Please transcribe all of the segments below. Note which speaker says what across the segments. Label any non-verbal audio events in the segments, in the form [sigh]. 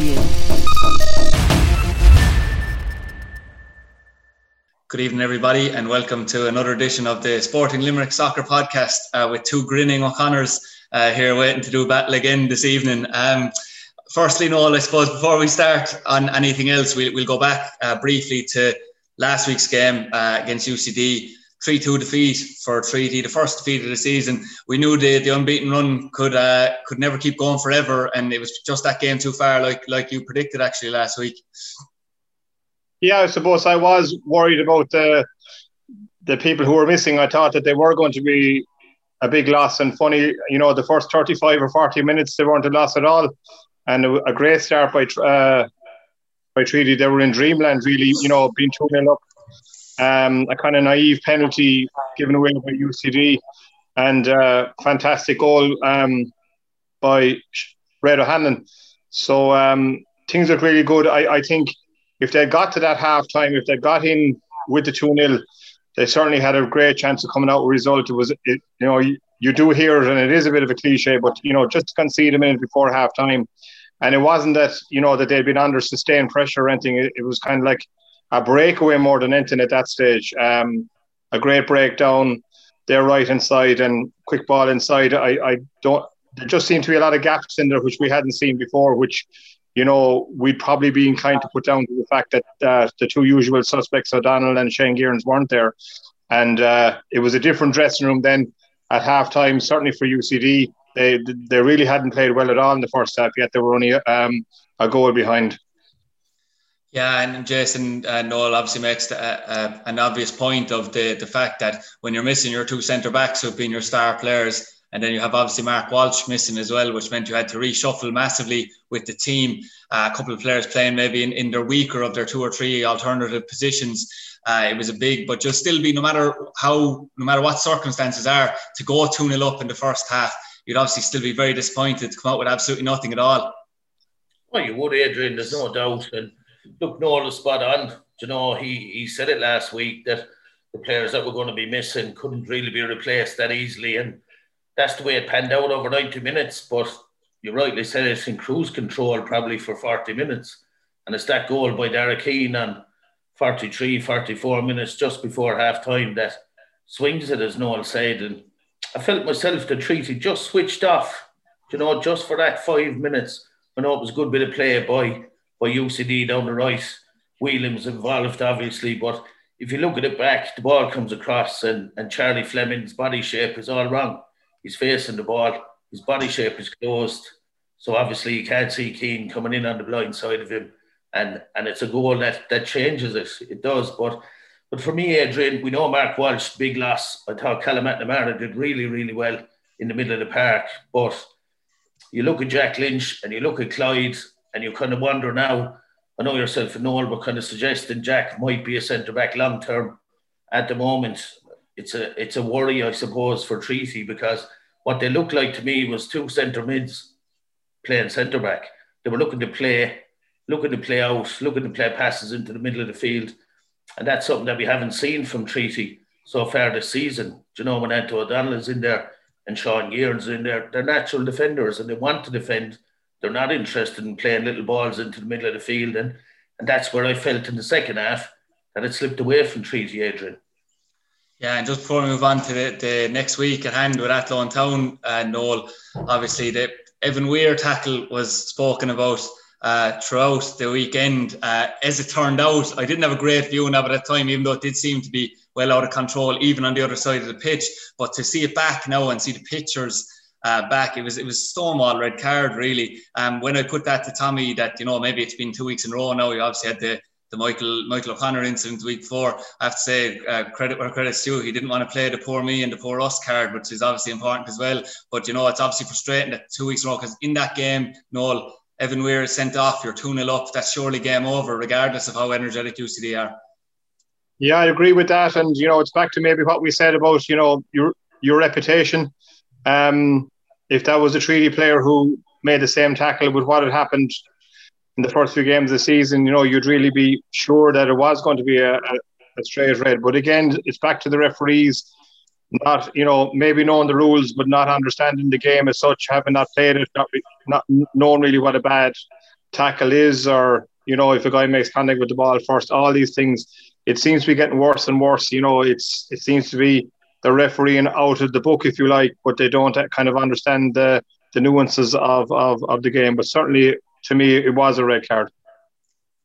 Speaker 1: you.
Speaker 2: Good evening, everybody, and welcome to another edition of the Sporting Limerick Soccer Podcast uh, with two grinning O'Connors uh, here waiting to do battle again this evening. Um, firstly, Noel, I suppose before we start on anything else, we'll, we'll go back uh, briefly to last week's game uh, against UCD. 3-2 defeat for Treaty, the first defeat of the season. We knew the, the unbeaten run could uh, could never keep going forever, and it was just that game too far, like like you predicted actually last week.
Speaker 3: Yeah, I suppose I was worried about the the people who were missing. I thought that they were going to be a big loss. And funny, you know, the first 35 or 40 minutes, they weren't a loss at all. And a, great start by uh, by Treaty. They were in dreamland, really, you know, being 2 0 up. Um, a kind of naive penalty given away by UCD. And uh, fantastic goal um, by Red O'Hanlon. So um, things look really good. I, I think if they got to that half time, if they got in with the 2 0, they certainly had a great chance of coming out with a result. It was, it, you know, you, you, do hear it, and it is a bit of a cliche, but, you know, just to concede a minute before half time. And it wasn't that, you know, that they'd been under sustained pressure or anything. It, it was kind of like a breakaway more than anything at that stage. Um, a great breakdown. They're right inside and quick ball inside. I, I don't, there just seemed to be a lot of gaps in there, which we hadn't seen before, which you know, we'd probably be inclined to put down to the fact that uh, the two usual suspects, O'Donnell and Shane Gearns, weren't there. And uh, it was a different dressing room then at half time, certainly for UCD. They, they really hadn't played well at all in the first half, yet they were only um, a goal behind.
Speaker 2: Yeah, and Jason uh, Noel obviously makes uh, uh, an obvious point of the, the fact that when you're missing your two centre backs who've been your star players, and then you have obviously Mark Walsh missing as well, which meant you had to reshuffle massively with the team. Uh, a couple of players playing maybe in, in their weaker of their two or three alternative positions. Uh, it was a big, but just still be no matter how, no matter what circumstances are, to go 2 0 up in the first half, you'd obviously still be very disappointed to come out with absolutely nothing at all.
Speaker 4: Well, you would, Adrian, there's no doubt. And look, Noel was spot on. You know, he, he said it last week that the players that were going to be missing couldn't really be replaced that easily. And that's the way it panned out over 90 minutes. But you rightly said it's in cruise control probably for 40 minutes. And it's that goal by Derek Keane on 43, 44 minutes just before half time that swings it, as Noel said. And I felt myself the treaty just switched off, you know, just for that five minutes. I know it was a good bit of play by, by UCD down the right. Williams involved, obviously, but if you look at it back, the ball comes across and, and Charlie Fleming's body shape is all wrong. He's facing the ball. His body shape is closed. So obviously you can't see Keane coming in on the blind side of him. And and it's a goal that that changes it. It does. But but for me, Adrian, we know Mark Walsh, big loss. I thought Callum McNamara did really, really well in the middle of the park. But you look at Jack Lynch and you look at Clyde and you kind of wonder now, I know yourself and Noel were kind of suggesting Jack might be a centre back long term at the moment it's a it's a worry, I suppose, for Treaty because what they looked like to me was two centre mids playing centre back. They were looking to play, looking to play out, looking to play passes into the middle of the field, and that's something that we haven't seen from Treaty so far this season. Do you know when Anto O'Donnell is in there and Sean Gearns in there? They're natural defenders and they want to defend. They're not interested in playing little balls into the middle of the field, and and that's where I felt in the second half that it slipped away from Treaty, Adrian.
Speaker 2: Yeah, and just before we move on to the, the next week at hand with Athlone Town, uh, Noel, obviously the Evan Weir tackle was spoken about uh, throughout the weekend. Uh, as it turned out, I didn't have a great view of it at the time, even though it did seem to be well out of control, even on the other side of the pitch. But to see it back now and see the pictures uh, back, it was it was stonewall red card really. Um, when I put that to Tommy, that you know maybe it's been two weeks in a row now. You obviously had the the Michael Michael O'Connor incident the week before. I have to say uh, credit where credit's due. He didn't want to play the poor me and the poor us card, which is obviously important as well. But you know, it's obviously frustrating that two weeks in a row because in that game, Noel Evan Weir is sent off. You're two 0 up. That's surely game over, regardless of how energetic UCD are.
Speaker 3: Yeah, I agree with that, and you know, it's back to maybe what we said about you know your your reputation. Um, if that was a treaty player who made the same tackle with what had happened in the first few games of the season, you know, you'd really be sure that it was going to be a, a, a straight red. But again, it's back to the referees not, you know, maybe knowing the rules, but not understanding the game as such, having not played it, not, not knowing really what a bad tackle is, or you know, if a guy makes contact with the ball first, all these things, it seems to be getting worse and worse. You know, it's it seems to be the refereeing out of the book, if you like, but they don't kind of understand the the nuances of, of, of the game. But certainly, to me, it was a red card.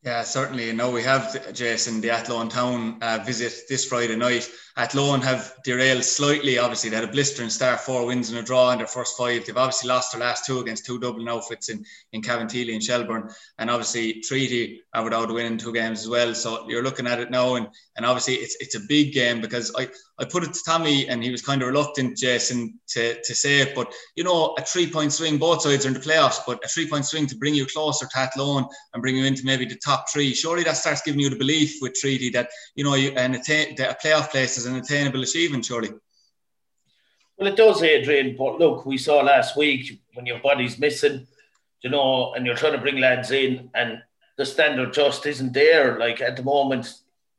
Speaker 2: Yeah, certainly. Now we have Jason the Athlone Town uh, visit this Friday night. Athlone have derailed slightly. Obviously, they had a blistering start, four wins and a draw in their first five. They've obviously lost their last two against two Dublin outfits in in Cabinteely and Shelbourne, and obviously Treaty are without winning two games as well. So you're looking at it now, and and obviously it's it's a big game because I I put it to Tommy, and he was kind of reluctant, Jason, to, to say it. But you know, a three point swing, both sides are in the playoffs, but a three point swing to bring you closer to Athlone and bring you into maybe the top three. Surely that starts giving you the belief with Treaty that you know you, and attain, that a playoff place is an attainable achievement. Surely.
Speaker 4: Well, it does, Adrian. But look, we saw last week when your body's missing, you know, and you're trying to bring lads in, and the standard just isn't there. Like at the moment,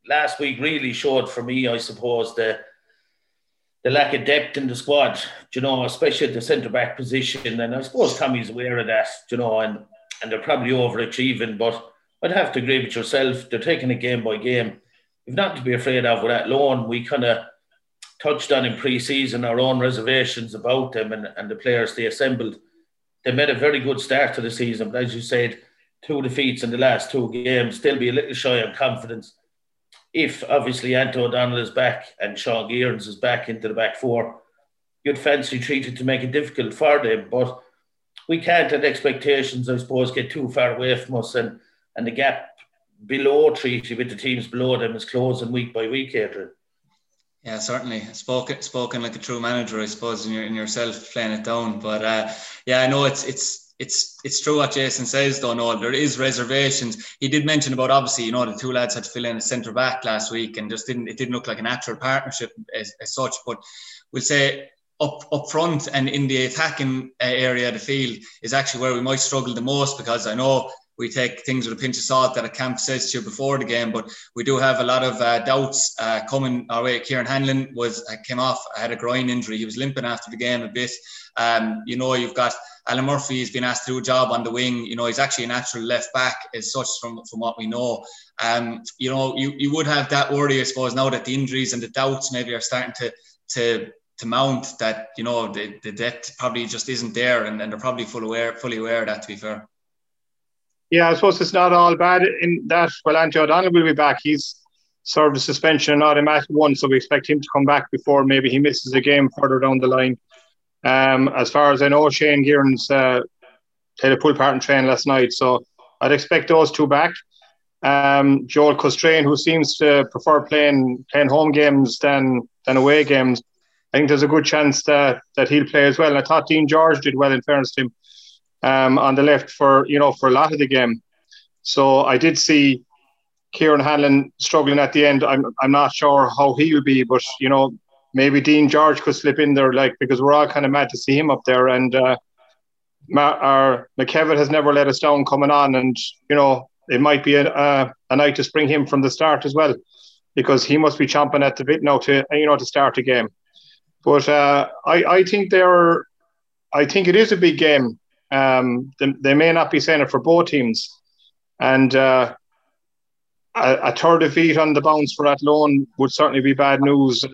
Speaker 4: last week really showed for me, I suppose, the the lack of depth in the squad, you know, especially at the centre back position. And I suppose Tommy's aware of that, you know, and, and they're probably overachieving. But I'd have to agree with yourself. They're taking it game by game. You've nothing to be afraid of with Athlone. We kind of touched on in pre season our own reservations about them and, and the players they assembled. They made a very good start to the season. But as you said, two defeats in the last two games, still be a little shy on confidence if obviously Anto O'Donnell is back and Sean Gearns is back into the back four, you'd fancy treated to make it difficult for them. But we can't at expectations, I suppose, get too far away from us and, and the gap below Treaty with the teams below them is closing week by week, Adrian.
Speaker 2: Yeah, certainly. Spoken spoken like a true manager, I suppose, in, your, in yourself playing it down. But uh, yeah, I know it's it's it's it's true what Jason says though. No, there is reservations. He did mention about obviously, you know, the two lads had to fill in a centre back last week, and just didn't it didn't look like a natural partnership as, as such. But we'll say up up front and in the attacking uh, area of the field is actually where we might struggle the most because I know we take things with a pinch of salt that a camp says to you before the game, but we do have a lot of uh, doubts uh, coming our way. Kieran Hanlon was uh, came off, had a groin injury. He was limping after the game a bit. Um, you know, you've got Alan Murphy He's been asked to do a job on the wing. You know, he's actually a natural left back as such from, from what we know. Um, you know, you, you would have that worry, I suppose, now that the injuries and the doubts maybe are starting to to to mount that, you know, the, the depth probably just isn't there and, and they're probably fully aware fully aware of that to be fair.
Speaker 3: Yeah, I suppose it's not all bad in that well Anthony O'Donnell will be back. He's served a suspension and automatic one, so we expect him to come back before maybe he misses a game further down the line. Um, as far as I know, Shane Gearns uh, played a pull part in train last night, so I'd expect those two back. Um, Joel Coustrain, who seems to prefer playing playing home games than than away games, I think there's a good chance that that he'll play as well. And I thought Dean George did well in fairness to him um, on the left for you know for a lot of the game. So I did see Kieran Hanlon struggling at the end. I'm I'm not sure how he will be, but you know maybe Dean George could slip in there, like because we're all kind of mad to see him up there. And uh, our McKevitt has never let us down coming on, and you know it might be a, a, a night to spring him from the start as well, because he must be chomping at the bit now to you know to start a game. But uh, I I think they're I think it is a big game. Um, they, they may not be saying it for both teams, and. Uh, a, a third defeat on the bounce for Athlone would certainly be bad news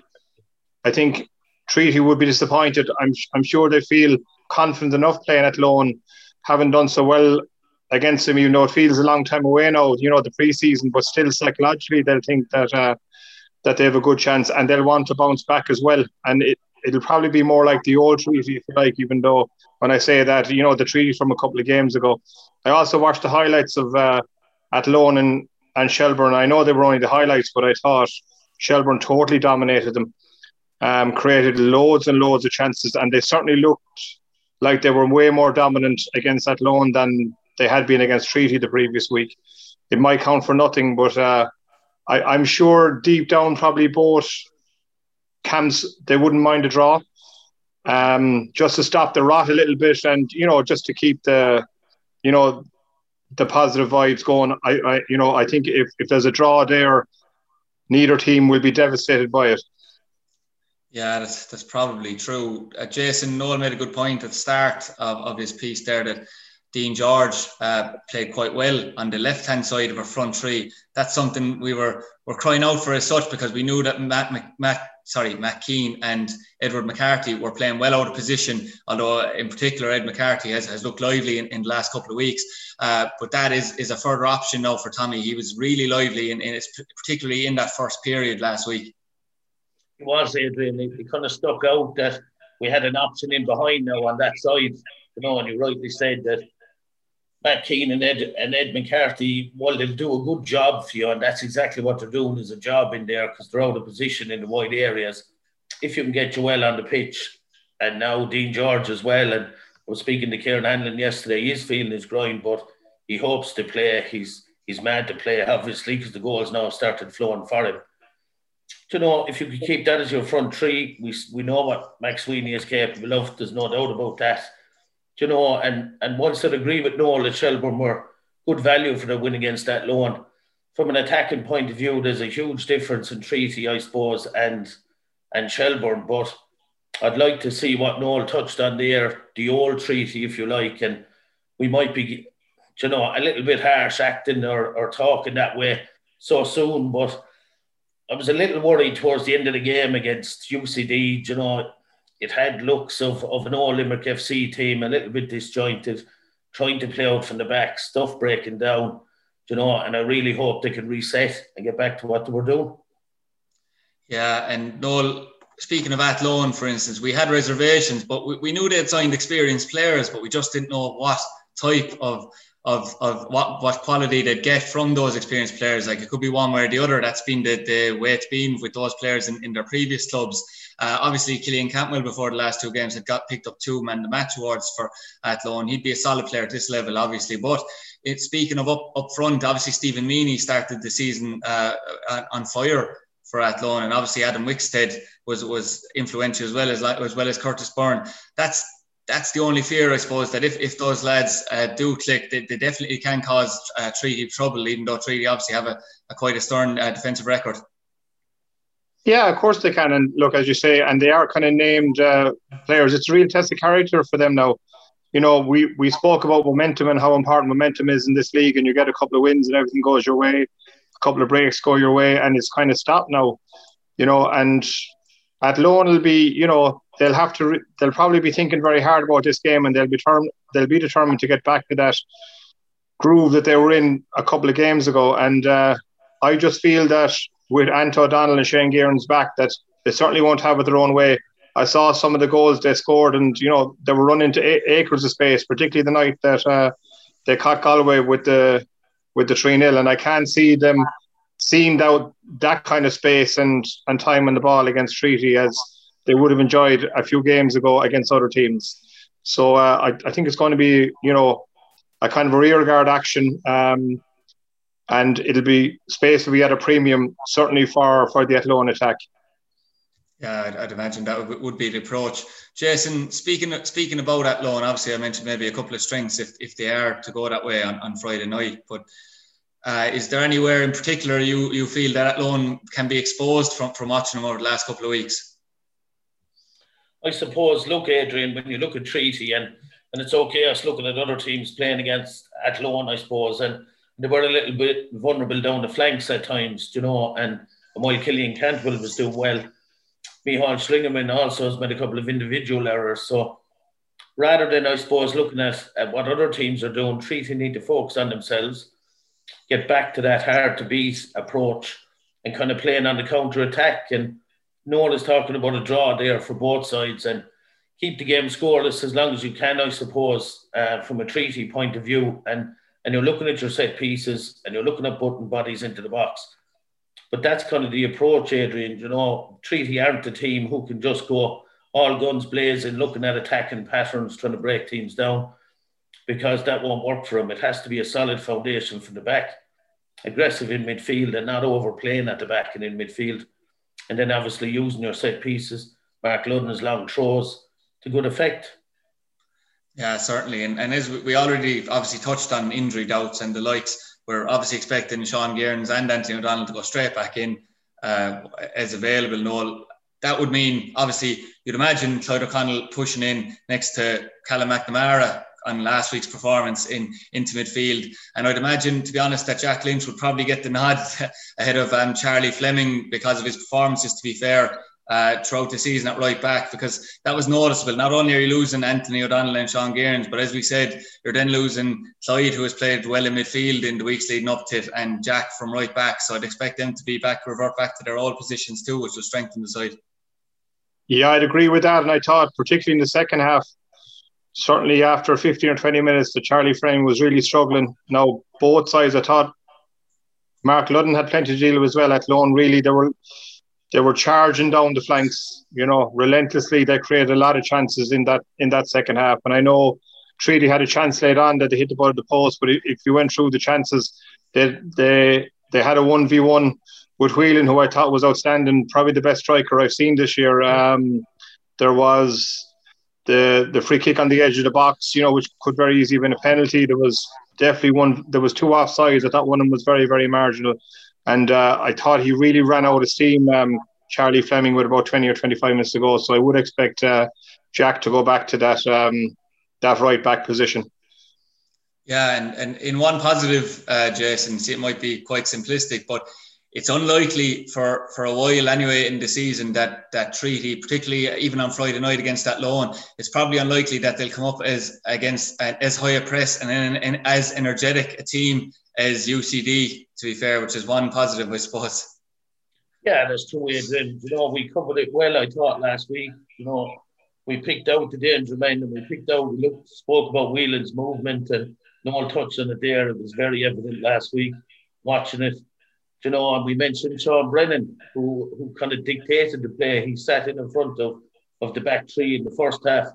Speaker 3: I think Treaty would be disappointed. I'm I'm sure they feel confident enough playing Athlone, having done so well against them. You know, it feels a long time away now. You know, the preseason, but still psychologically they'll think that uh, that they have a good chance and they'll want to bounce back as well. And it it'll probably be more like the old treaty, if you like. Even though when I say that, you know, the treaty from a couple of games ago. I also watched the highlights of uh, Athlone and and Shelbourne. I know they were only the highlights, but I thought Shelbourne totally dominated them um, created loads and loads of chances, and they certainly looked like they were way more dominant against Athlone than they had been against Treaty the previous week. It might count for nothing, but uh, I, am sure deep down, probably both camps they wouldn't mind a draw, um, just to stop the rot a little bit, and you know, just to keep the, you know, the positive vibes going. I, I you know, I think if, if there's a draw there, neither team will be devastated by it.
Speaker 2: Yeah, that's that's probably true. Uh, Jason Noel made a good point at the start of, of his piece there that Dean George uh, played quite well on the left hand side of our front three. That's something we were were crying out for as such because we knew that Matt, Matt sorry Matt Keane and Edward McCarthy were playing well out of position. Although in particular Ed McCarthy has, has looked lively in, in the last couple of weeks. Uh, but that is is a further option now for Tommy. He was really lively in particularly in that first period last week.
Speaker 4: It was Adrian. It, kind of stuck out that we had an option in behind now on that side. You know, and you rightly said that Matt Keane and Ed and Ed McCarthy, well, they'll do a good job for you, and that's exactly what they're doing is a job in there because they're out of position in the wide areas. If you can get Joel on the pitch, and now Dean George as well, and I was speaking to Kieran Hanlon yesterday. He's feeling his groin, but he hopes to play. He's he's mad to play, [laughs] obviously, because the goals now started flowing for him. Do you know, if you could keep that as your front three, we we know what Max Sweeney is capable of. There's no doubt about that you know, and and once agree with Noel that Shelbourne were good value for the win against Athlone. From an attacking point of view, there's a huge difference in Treaty, I suppose, and and Shelbourne. But I'd like to see what Noel touched on there, the old treaty, if you like, and we might be, you know, a little bit harsh acting or, or talking that way so soon. But I was a little worried towards the end of the game against UCD. You know, it had looks of, of an all Limerick FC team, a little bit disjointed, trying to play out from the back, stuff breaking down, you know, and I really hope they can reset and get back to what they were doing.
Speaker 2: Yeah, and Noel, speaking of Athlone, for instance, we had reservations, but we, we knew they had signed experienced players, but we just didn't know what type of of, of what, what quality they'd get from those experienced players. Like it could be one way or the other. That's been the, the way it's been with those players in, in their previous clubs. Uh, obviously, Killian Cantwell before the last two games had got picked up two man the match awards for Athlone. He'd be a solid player at this level, obviously. But it, speaking of up up front, obviously Stephen Meany started the season uh, on fire for Athlone, and obviously Adam Wixted was was influential as well as as well as Curtis Byrne. That's that's the only fear, I suppose, that if, if those lads uh, do click, they, they, definitely can cause uh, Treaty trouble, even though Treaty obviously have a, a quite a stern uh, defensive record.
Speaker 3: Yeah, of course they can. And look, as you say, and they are kind of named uh, players. It's a real test of character for them now. You know, we, we spoke about momentum and how important momentum is in this league, and you get a couple of wins and everything goes your way, a couple of breaks go your way, and it's kind of stopped now. You know, and Athlone will be, you know, they'll have to, re- they'll probably be thinking very hard about this game, and they'll be term- they'll be determined to get back to that groove that they were in a couple of games ago. And uh, I just feel that with Anto O'Donnell and Shane Gearns back that they certainly won't have it their own way. I saw some of the goals they scored, and you know they were running to acres of space, particularly the night that uh, they caught Galway with the with the three 0 and I can't see them seeing that that kind of space and and time on the ball against Treaty as they would have enjoyed a few games ago against other teams. So uh, I, I think it's going to be you know a kind of a rearguard action. Um, and it'll be space will be at a premium certainly for for the Athlone attack.
Speaker 2: Yeah, I'd, I'd imagine that would, would, be the approach. Jason, speaking speaking about that Athlone, obviously I mentioned maybe a couple of strengths if, if they are to go that way on, on Friday night. But uh, is there anywhere in particular you, you feel that Athlone can be exposed from, from watching them over the last couple of weeks?
Speaker 4: I suppose, look, Adrian, when you look at Treaty and and it's okay us looking at other teams playing against Athlone, I suppose, and they were a little bit vulnerable down the flanks at times, you know, and while Killian Cantwell was doing well, Michael Schlingermann also has made a couple of individual errors. So rather than, I suppose, looking at, at what other teams are doing, Treaty need to focus on themselves, get back to that hard to beat approach and kind of playing on the counter attack. And Noel is talking about a draw there for both sides and keep the game scoreless as long as you can, I suppose, uh, from a treaty point of view. And and you're looking at your set pieces and you're looking at putting bodies into the box. But that's kind of the approach, Adrian. You know, Treaty aren't the team who can just go all guns blazing, looking at attacking patterns, trying to break teams down, because that won't work for them. It has to be a solid foundation from the back, aggressive in midfield and not overplaying at the back and in midfield. And then obviously using your set pieces, Mark Ludden's long throws to good effect.
Speaker 2: Yeah, certainly. And, and as we already obviously touched on injury doubts and the likes, we're obviously expecting Sean Gearns and Anthony O'Donnell to go straight back in uh, as available. Noel, that would mean obviously you'd imagine Clyde O'Connell pushing in next to Callum McNamara on last week's performance in into midfield. And I'd imagine, to be honest, that Jack Lynch would probably get the nod [laughs] ahead of um, Charlie Fleming because of his performances. To be fair, uh, throughout the season at right back because that was noticeable. Not only are you losing Anthony O'Donnell and Sean Gearns, but as we said, you're then losing Clyde, who has played well in midfield in the weeks leading up to it, and Jack from right back. So I'd expect them to be back, revert back to their old positions too, which will strengthen the side.
Speaker 3: Yeah, I'd agree with that. And I thought, particularly in the second half, certainly after 15 or 20 minutes, the Charlie frame was really struggling. Now, both sides, I thought Mark Ludden had plenty to deal with as well Athlone. Really, they were they were charging down the flanks, you know, relentlessly. They created a lot of chances in that in that second half. And I know Treaty had a chance later on that they hit the ball at the post, but if you went through the chances, they they they had a one v one with Whelan, who I thought was outstanding, probably the best striker I've seen this year. Um, there was the the free kick on the edge of the box, you know, which could very easily have been a penalty. There was definitely one. There was two offsides. I thought one of them was very very marginal. And uh, I thought he really ran out of steam, um, Charlie Fleming, with about 20 or 25 minutes to go. So I would expect uh, Jack to go back to that um, that right back position.
Speaker 2: Yeah, and, and in one positive, uh, Jason, see, it might be quite simplistic, but it's unlikely for, for a while anyway in the season that that treaty, particularly even on Friday night against Athlone, it's probably unlikely that they'll come up as against uh, as high a press and, and, and as energetic a team as UCD, to be fair, which is one positive, I suppose.
Speaker 4: Yeah, that's true, Adrian. You know, we covered it well, I thought, last week. You know, we picked out the danger men and we picked out, we looked, spoke about Whelan's movement and Noel touched on it there. It was very evident last week watching it. You know, and we mentioned Sean Brennan, who, who kind of dictated the play. He sat in, in front of, of the back three in the first half,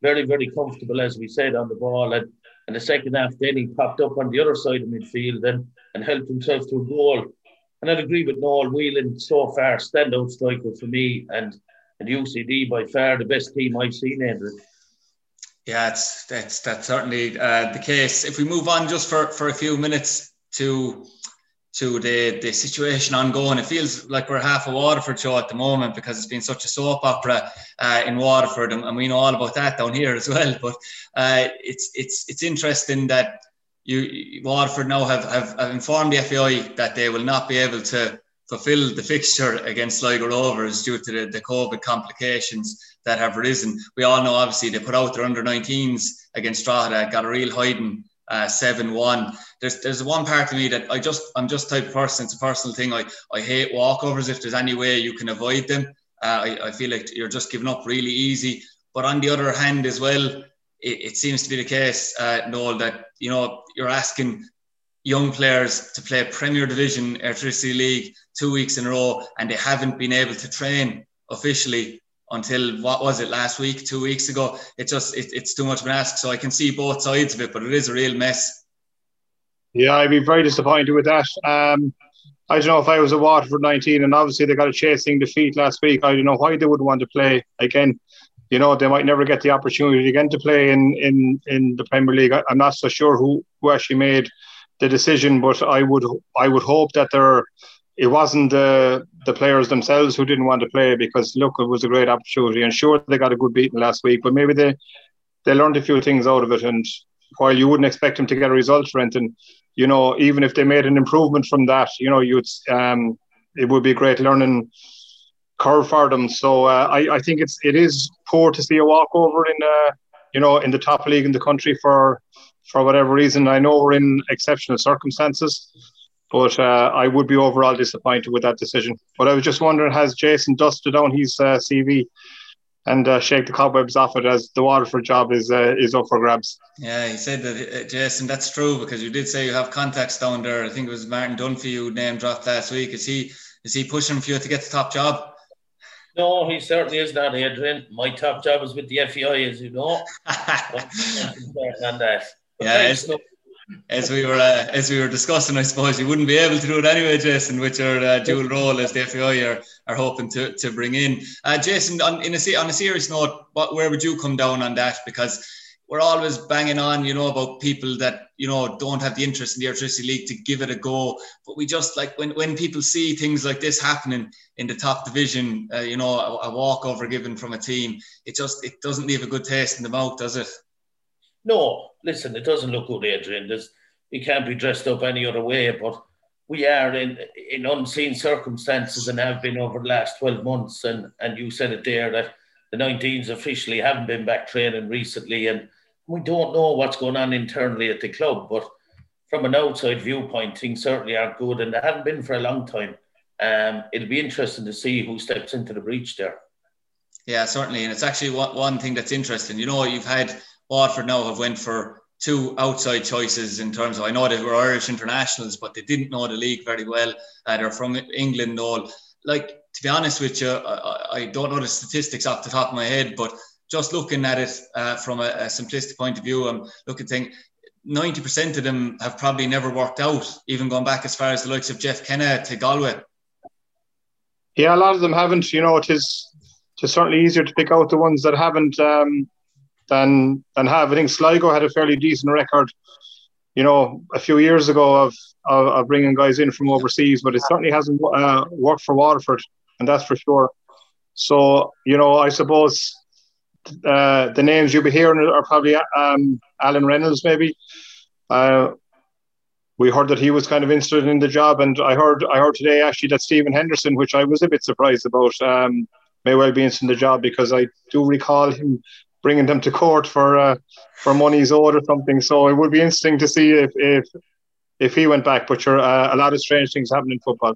Speaker 4: very, very comfortable, as we said, on the ball. And and the second half, then he popped up on the other side of midfield and, and helped himself to a goal. And I'd agree with Noel Whelan so far, standout striker for me, and and UCD by far the best team I've seen, Andrew.
Speaker 2: Yeah, it's that's that's certainly uh, the case. If we move on just for, for a few minutes to to the, the situation ongoing. It feels like we're half a Waterford show at the moment because it's been such a soap opera uh, in Waterford, and, and, we know all about that down [laughs] here as well. But uh, it's it's it's interesting that you Waterford now have, have, have informed the FAI that they will not be able to fulfil the fixture against Sligo Rovers due to the, the COVID complications that have arisen. We all know, obviously, they put out their under 19s against Drogheda, got a real hiding uh, seven one. There's there's one part of me that I just I'm just type of person. It's a personal thing. I I hate walkovers. If there's any way you can avoid them, uh, I I feel like you're just giving up really easy. But on the other hand, as well, it, it seems to be the case, uh, Noel, that you know you're asking young players to play Premier Division Airtricity League two weeks in a row, and they haven't been able to train officially until what was it last week, two weeks ago. It just it, it's too much of an ask. So I can see both sides of it, but it is a real mess.
Speaker 3: Yeah, I'd be very disappointed with that. Um, I don't know if I was a Waterford 19, and obviously they got a chasing defeat last week. I don't know why they would want to play again. You know, they might never get the opportunity again to play in in in the Premier League. I'm not so sure who who actually made the decision, but I would I would hope that they're it wasn't the the players themselves who didn't want to play because look, it was a great opportunity, and sure they got a good beating last week, but maybe they they learned a few things out of it. And while you wouldn't expect them to get a result, Renton, you know, even if they made an improvement from that, you know, you'd um, it would be a great learning curve for them. So uh, I I think it's it is poor to see a walkover in uh you know in the top league in the country for for whatever reason. I know we're in exceptional circumstances but uh, I would be overall disappointed with that decision. But I was just wondering, has Jason dusted down his uh, CV and uh, shake the cobwebs off it as the Waterford job is uh, is up for grabs?
Speaker 2: Yeah, he said that, uh, Jason. That's true because you did say you have contacts down there. I think it was Martin Dunphy who name dropped last week. Is he is he pushing for you to get the top job?
Speaker 4: No, he certainly is not, Adrian. My top job is with the FAI, as you know. [laughs]
Speaker 2: on that. yeah, as we were uh, as we were discussing, I suppose you wouldn't be able to do it anyway, Jason, with your uh, dual role as the FAI are, are hoping to, to bring in. Uh, Jason, on, in a, on a serious note, what, where would you come down on that? Because we're always banging on, you know, about people that you know don't have the interest in the Airtricity League to give it a go. But we just like when when people see things like this happening in the top division, uh, you know, a, a walkover given from a team, it just it doesn't leave a good taste in the mouth, does it?
Speaker 4: No, listen, it doesn't look good, Adrian. There's, we can't be dressed up any other way, but we are in in unseen circumstances and have been over the last 12 months. And, and you said it there that the 19s officially haven't been back training recently. And we don't know what's going on internally at the club. But from an outside viewpoint, things certainly aren't good. And they haven't been for a long time. Um, it'll be interesting to see who steps into the breach there.
Speaker 2: Yeah, certainly. And it's actually one, one thing that's interesting. You know, you've had Waterford now have went for two outside choices in terms of I know they were Irish internationals, but they didn't know the league very well. Uh, they're from England, all. Like to be honest with you, I, I, don't know the statistics off the top of my head, but just looking at it uh, from a, a, simplistic point of view, I'm looking thing. 90% of them have probably never worked out, even going back as far as the likes of Jeff Kenna to Galway.
Speaker 3: Yeah, a lot of them haven't. You know, it is, it is certainly easier to pick out the ones that haven't um, than than have. I think Sligo had a fairly decent record, you know, a few years ago of of, of bringing guys in from overseas, but it certainly hasn't uh, worked for Waterford, and that's for sure. So you know, I suppose uh, the names you'll be hearing are probably um, Alan Reynolds, maybe. Uh, we heard that he was kind of interested in the job, and I heard I heard today actually that Stephen Henderson, which I was a bit surprised about, um, may well be interested in the job because I do recall him bringing them to court for uh, for money's owed or something. So it would be interesting to see if if if he went back. But sure, uh, a lot of strange things happen in football.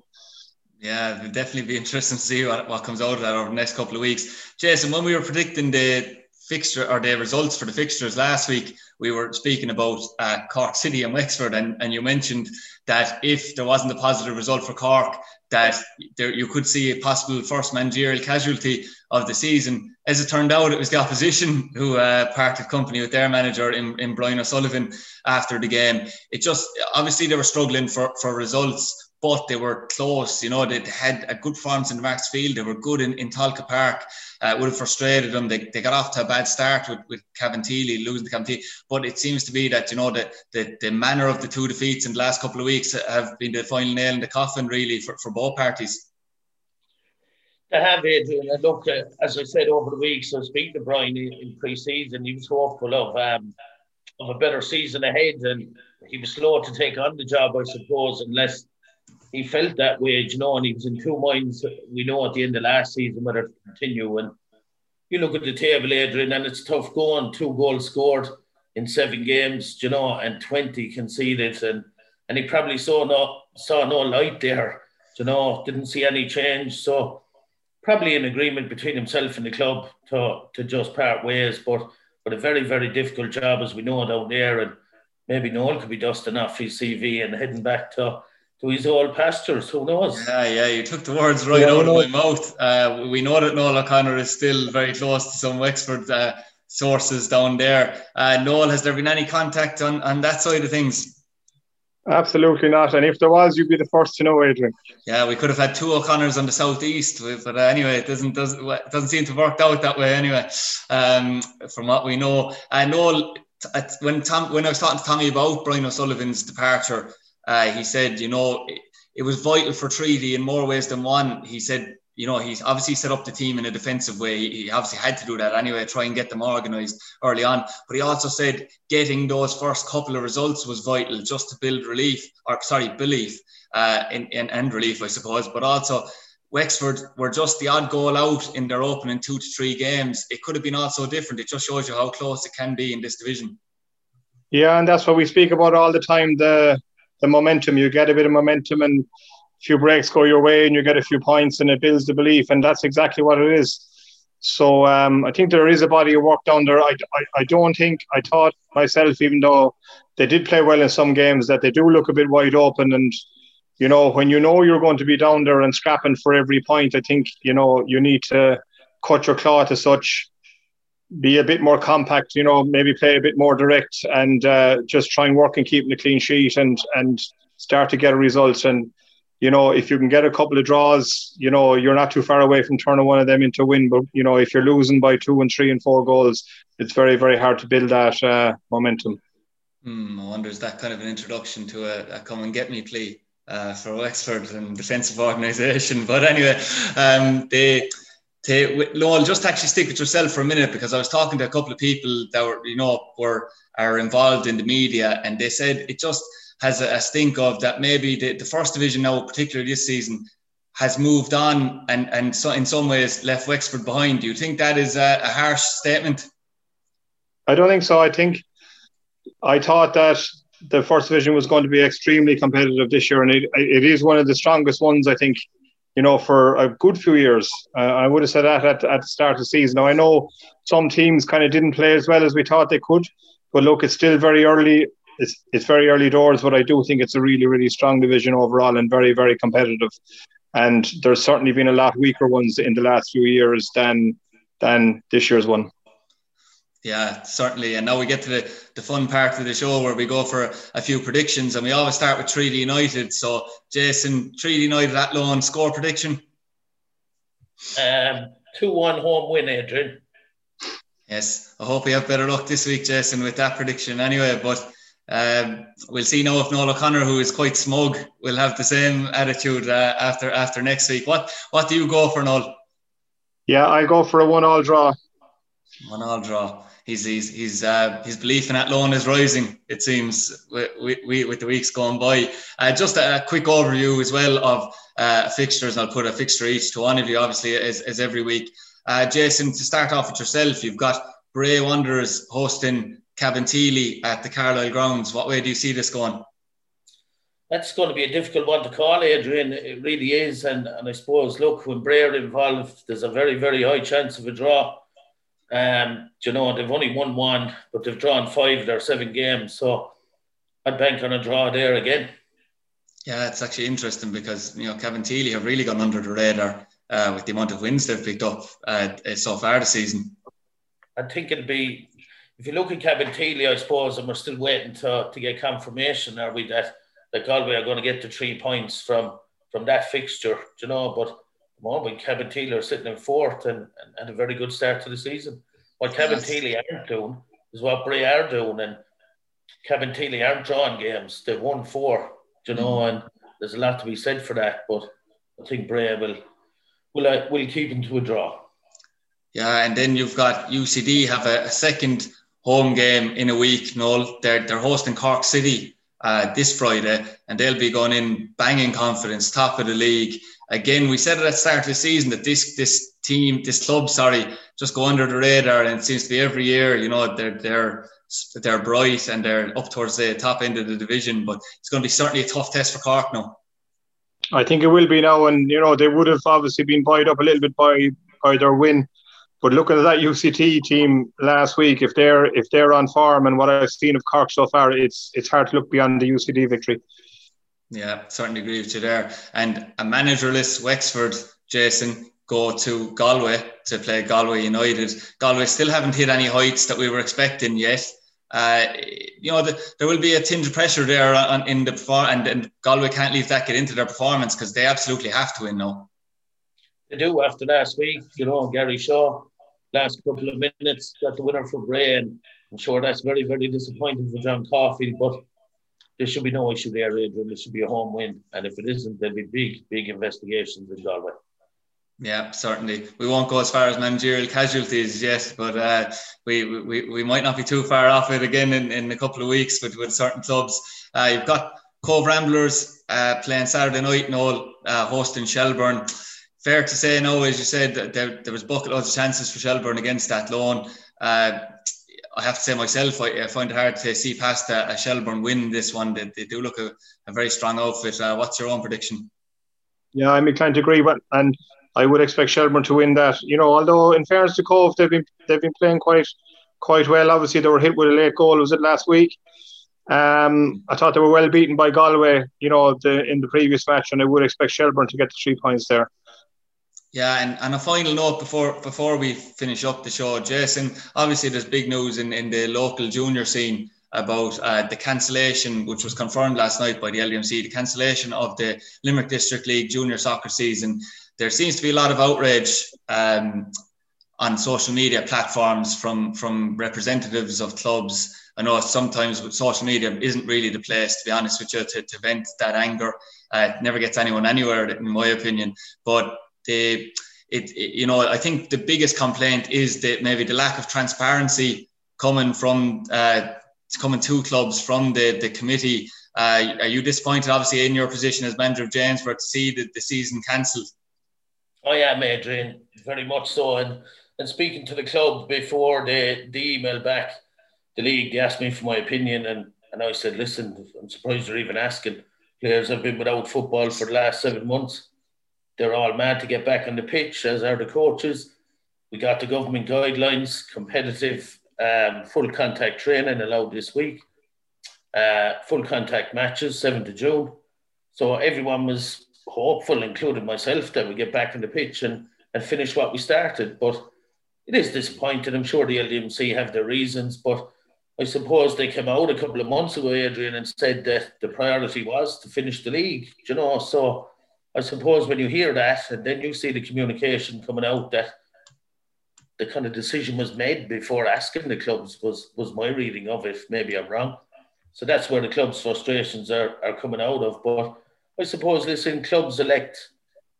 Speaker 2: Yeah, it'll definitely be interesting to see what, what comes out of that over the next couple of weeks. Jason, when we were predicting the fixture or the results for the fixtures last week, we were speaking about uh, Cork City and Wexford, and, and you mentioned that if there wasn't a positive result for Cork, that there, you could see a possible first managerial casualty of the season. As it turned out, it was the opposition who uh, parted company with their manager in, in Brian O'Sullivan after the game. It just obviously they were struggling for, for results but they were close. You know, they had a good performance in the Markets Field. They were good in, in Tolka Park. Uh, would have frustrated them. They, they got off to a bad start with, with Cabinteely, losing the Cabinteely. But it seems to be that, you know, the, the, the manner of the two defeats in the last couple of weeks have been the final nail in the coffin, really, for, for both parties.
Speaker 4: They have, Adrian. And look, uh, as I said over the weeks, so speaking to Brian in, in pre season, he was hopeful of, um, of a better season ahead. And he was slow to take on the job, I suppose, unless he felt that way, you know, and he was in two minds. We know at the end of last season whether to continue. And you look at the table, Adrian, and it's tough going. Two goals scored in seven games, you know, and 20 conceded. And and he probably saw no saw no light there, you know, didn't see any change. So probably an agreement between himself and the club to to just part ways. But but a very, very difficult job as we know down there. And maybe Noel could be dusting off his CV and heading back to to his old pastures. Who knows?
Speaker 2: Yeah, yeah, you took the words right yeah, out of my mouth. Uh, we know that Noel O'Connor is still very close to some Wexford uh, sources down there. Uh, Noel, has there been any contact on, on that side of things?
Speaker 3: Absolutely not. And if there was, you'd be the first to know, Adrian.
Speaker 2: Yeah, we could have had two O'Connors on the southeast, but uh, anyway, it doesn't doesn't doesn't seem to have worked out that way anyway. Um, from what we know, and Noel, when Tom, when I was talking to Tommy about Brian O'Sullivan's departure, uh, he said, you know, it, it, was vital for Treaty in more ways than one. He said, you know, he's obviously set up the team in a defensive way. He obviously had to do that anyway, try and get them organised early on. But he also said getting those first couple of results was vital just to build relief, or sorry, belief uh, in, in, and relief, I suppose. But also, Wexford were just the odd goal out in their opening two to three games. It could have been also different. It just shows you how close it can be in this division.
Speaker 3: Yeah, and that's what we speak about all the time. The the momentum. You get a bit of momentum and a few breaks go your way and you get a few points and it builds the belief. And that's exactly what it is. So um, I think there is a body of work down there. I, I, I don't think, I thought myself, even though they did play well in some games, that they do look a bit wide open. And, you know, when you know you're going to be down there and scrapping for every point, I think, you know, you need to cut your cloth as such be a bit more compact, you know, maybe play a bit more direct and uh, just try and work and keep the clean sheet and and start to get a result. And you know, if you can get a couple of draws, you know, you're not too far away from turning one of them into a win. But you know, if you're losing by two and three and four goals, it's very very hard to build that uh, momentum.
Speaker 2: Hmm, I wonder is that kind of an introduction to a, a come and get me plea uh, for Wexford and defensive organisation. [laughs] But anyway, um, they to Lowell, just actually stick with yourself for a minute because I was talking to a couple of people that were, you know, were are involved in the media, and they said it just has a, a stink of that maybe the, the first division now, particularly this season, has moved on and and so in some ways left Wexford behind. Do you think that is a, a harsh statement?
Speaker 3: I don't think so. I think I thought that the first division was going to be extremely competitive this year, and it, it is one of the strongest ones I think you know, for a good few years. Uh, I would have said that at, at the start of the season. Now, I know some teams kind of didn't play as well as we thought they could, but look, it's still very early. It's, it's very early doors, but I do think it's a really, really strong division overall and very, very competitive. And there's certainly been a lot weaker ones in the last few years than than this year's one.
Speaker 2: Yeah, certainly. And now we get to the, the fun part of the show where we go for a, a few predictions. And we always start with Treaty United. So, Jason, Treaty United Athlone score prediction?
Speaker 4: Um, 2 1 home win, Adrian.
Speaker 2: Yes, I hope we have better luck this week, Jason, with that prediction anyway. But um, we'll see now if Noel O'Connor, who is quite smug, will have the same attitude uh, after after next week. What what do you go for, Noel?
Speaker 3: Yeah, I go for a one-all draw.
Speaker 2: One-all draw he's he's he's uh, his belief in Athlone is rising. It seems with, with, with the weeks going by. Uh, just a, a, quick overview as well of uh, fixtures, and I'll put a fixture each to one of you, obviously, as, as every week. Uh, Jason, to start off with yourself, you've got Bray Wanderers hosting Cabinteely at the Carlisle grounds. What way do you see this going?
Speaker 4: That's going to be a difficult one to call, Adrian. It really is. And, and I suppose, look, when Bray are involved, there's a very, very high chance of a draw. Um, you know, they've only won one, but they've drawn five of their seven games. So I'd bank on a draw there again.
Speaker 2: Yeah, it's actually interesting because, you know, Kevin Cabinteely have really gone under the radar uh, with the amount of wins they've picked up uh, so far this season.
Speaker 4: I think it'd be, if you look at Kevin Cabinteely, I suppose, and we're still waiting to, to get confirmation, are we, that, that Galway are going to get the three points from from that fixture, you know, but moment, Cabinteely are sitting in fourth and, and, and, a very good start to the season. What Kevin yes. aren't doing is what Bray are doing, and Cabinteely aren't drawing games. They've won four, you know, mm. and there's a lot to be said for that. But I think Bray will will uh, will keep them to a draw.
Speaker 2: Yeah, and then you've got UCD have a, a second home game in a week. No, they're they're hosting Cork City uh, this Friday, and they'll be going in banging confidence, top of the league again, we said at the start of the season that this this team, this club, sorry, just go under the radar, and it seems to be every year. You know, they're they're they're bright and they're up towards the top end of the division, but it's going to be certainly a tough test for Cork now.
Speaker 3: I think it will be now, and you know they would have obviously been buoyed up a little bit by by their win. But looking at that UCD team last week, if they're if they're on form and what I've seen of Cork so far, it's it's hard to look beyond the UCD victory.
Speaker 2: Yeah, certainly agree with you there. And a managerless Wexford, Jason, go to Galway to play Galway United. Galway still haven't hit any heights that we were expecting yet. Uh, you know, the, there will be a tinge of pressure there on, in the and, and Galway can't leave that get into their performance because they absolutely have to win now.
Speaker 4: They do after last week, you know, Gary Shaw, last couple of minutes, got the winner for Bray, and I'm sure that's very, very disappointing for John Caulfield, but there should be no issue there, Adrian. There should be a home win. And if it isn't, there'll be big, big investigations in Galway.
Speaker 2: Yeah, certainly. We won't go as far as managerial casualties yet, but uh, we, we, we might not be too far off it again in, in a couple of weeks with, with certain clubs. Uh, you've got Cobh Ramblers uh, playing Saturday night, Noel, uh, hosting Shelbourne. Fair to say, no, as you said, there, there was bucket loads of chances for Shelbourne against Athlone. Uh, I have to say myself, I, I find it hard to see past a, a Shelbourne win this one. They, they do look a, a very strong outfit. Uh, what's your own prediction?
Speaker 3: Yeah, I'm inclined to agree, but and I would expect Shelbourne to win that. You know, although in fairness to Cobh, they've been they've been playing quite quite well. Obviously, they were hit with a late goal. Was it last week? Um, I thought they were well beaten by Galway. You know, the, in the previous match, and I would expect Shelbourne to get the three points there.
Speaker 2: Yeah, and, and a final note before before we finish up the show, Jason. Obviously, there's big news in, in the local junior scene about uh, the cancellation, which was confirmed last night by the LDMC, the cancellation of the Limerick District League junior soccer season. There seems to be a lot of outrage um, on social media platforms from from representatives of clubs. I know sometimes with social media isn't really the place, to be honest with you, to, to vent that anger. Uh, it never gets anyone anywhere, in my opinion. But it, it, you know, I think the biggest complaint is that maybe the lack of transparency coming from uh, coming to clubs from the the committee. Uh, are you disappointed, obviously, in your position as manager of James, to see the, the season cancelled?
Speaker 4: I am, Adrian, very much so. And and speaking to the club before the, the email back, the league they asked me for my opinion, and, and I said, listen, I'm surprised they're even asking. Players have been without football for the last seven months. They're all mad to get back on the pitch, as are the coaches. We got the government guidelines, competitive um, full contact training allowed this week, uh, full contact matches, 7th of June. So everyone was hopeful, including myself, that we get back on the pitch and, and finish what we started. But it is disappointing. I'm sure the LDMC have their reasons, but I suppose they came out a couple of months ago, Adrian, and said that the priority was to finish the league. You know, so I suppose when you hear that, and then you see the communication coming out that the kind of decision was made before asking the clubs was was my reading of it. Maybe I'm wrong. So that's where the club's frustrations are, are coming out of. But I suppose, listen, clubs elect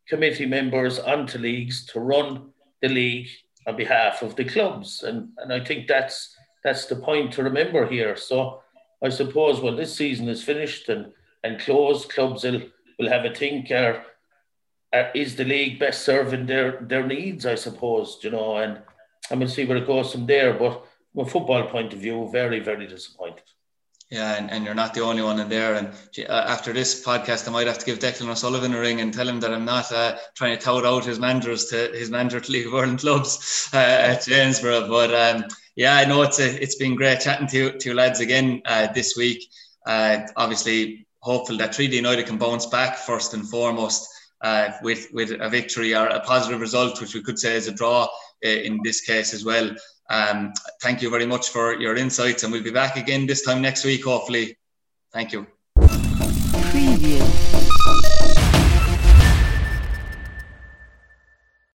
Speaker 4: committee members onto leagues to run the league on behalf of the clubs. And, and I think that's that's the point to remember here. So I suppose when this season is finished and, and closed, clubs will, will have a think are, is the league best serving their, their needs, I suppose, you know, and, and we'll see where it goes from there. But from a football point of view, very, very disappointed.
Speaker 2: Yeah, and, and you're not the only one in there. And uh, after this podcast, I might have to give Declan O'Sullivan a ring and tell him that I'm not uh, trying to tout out his managers to his manager to League of Ireland clubs uh, at Janesboro. But um, yeah, I know it's a, it's been great chatting to you, to you lads again uh, this week. Uh, obviously, hopeful that Treaty United can bounce back first and foremost uh, with with a victory or a positive result, which we could say is a draw in this case as well. Um, thank you very much for your insights, and we'll be back again this time next week, hopefully. Thank you.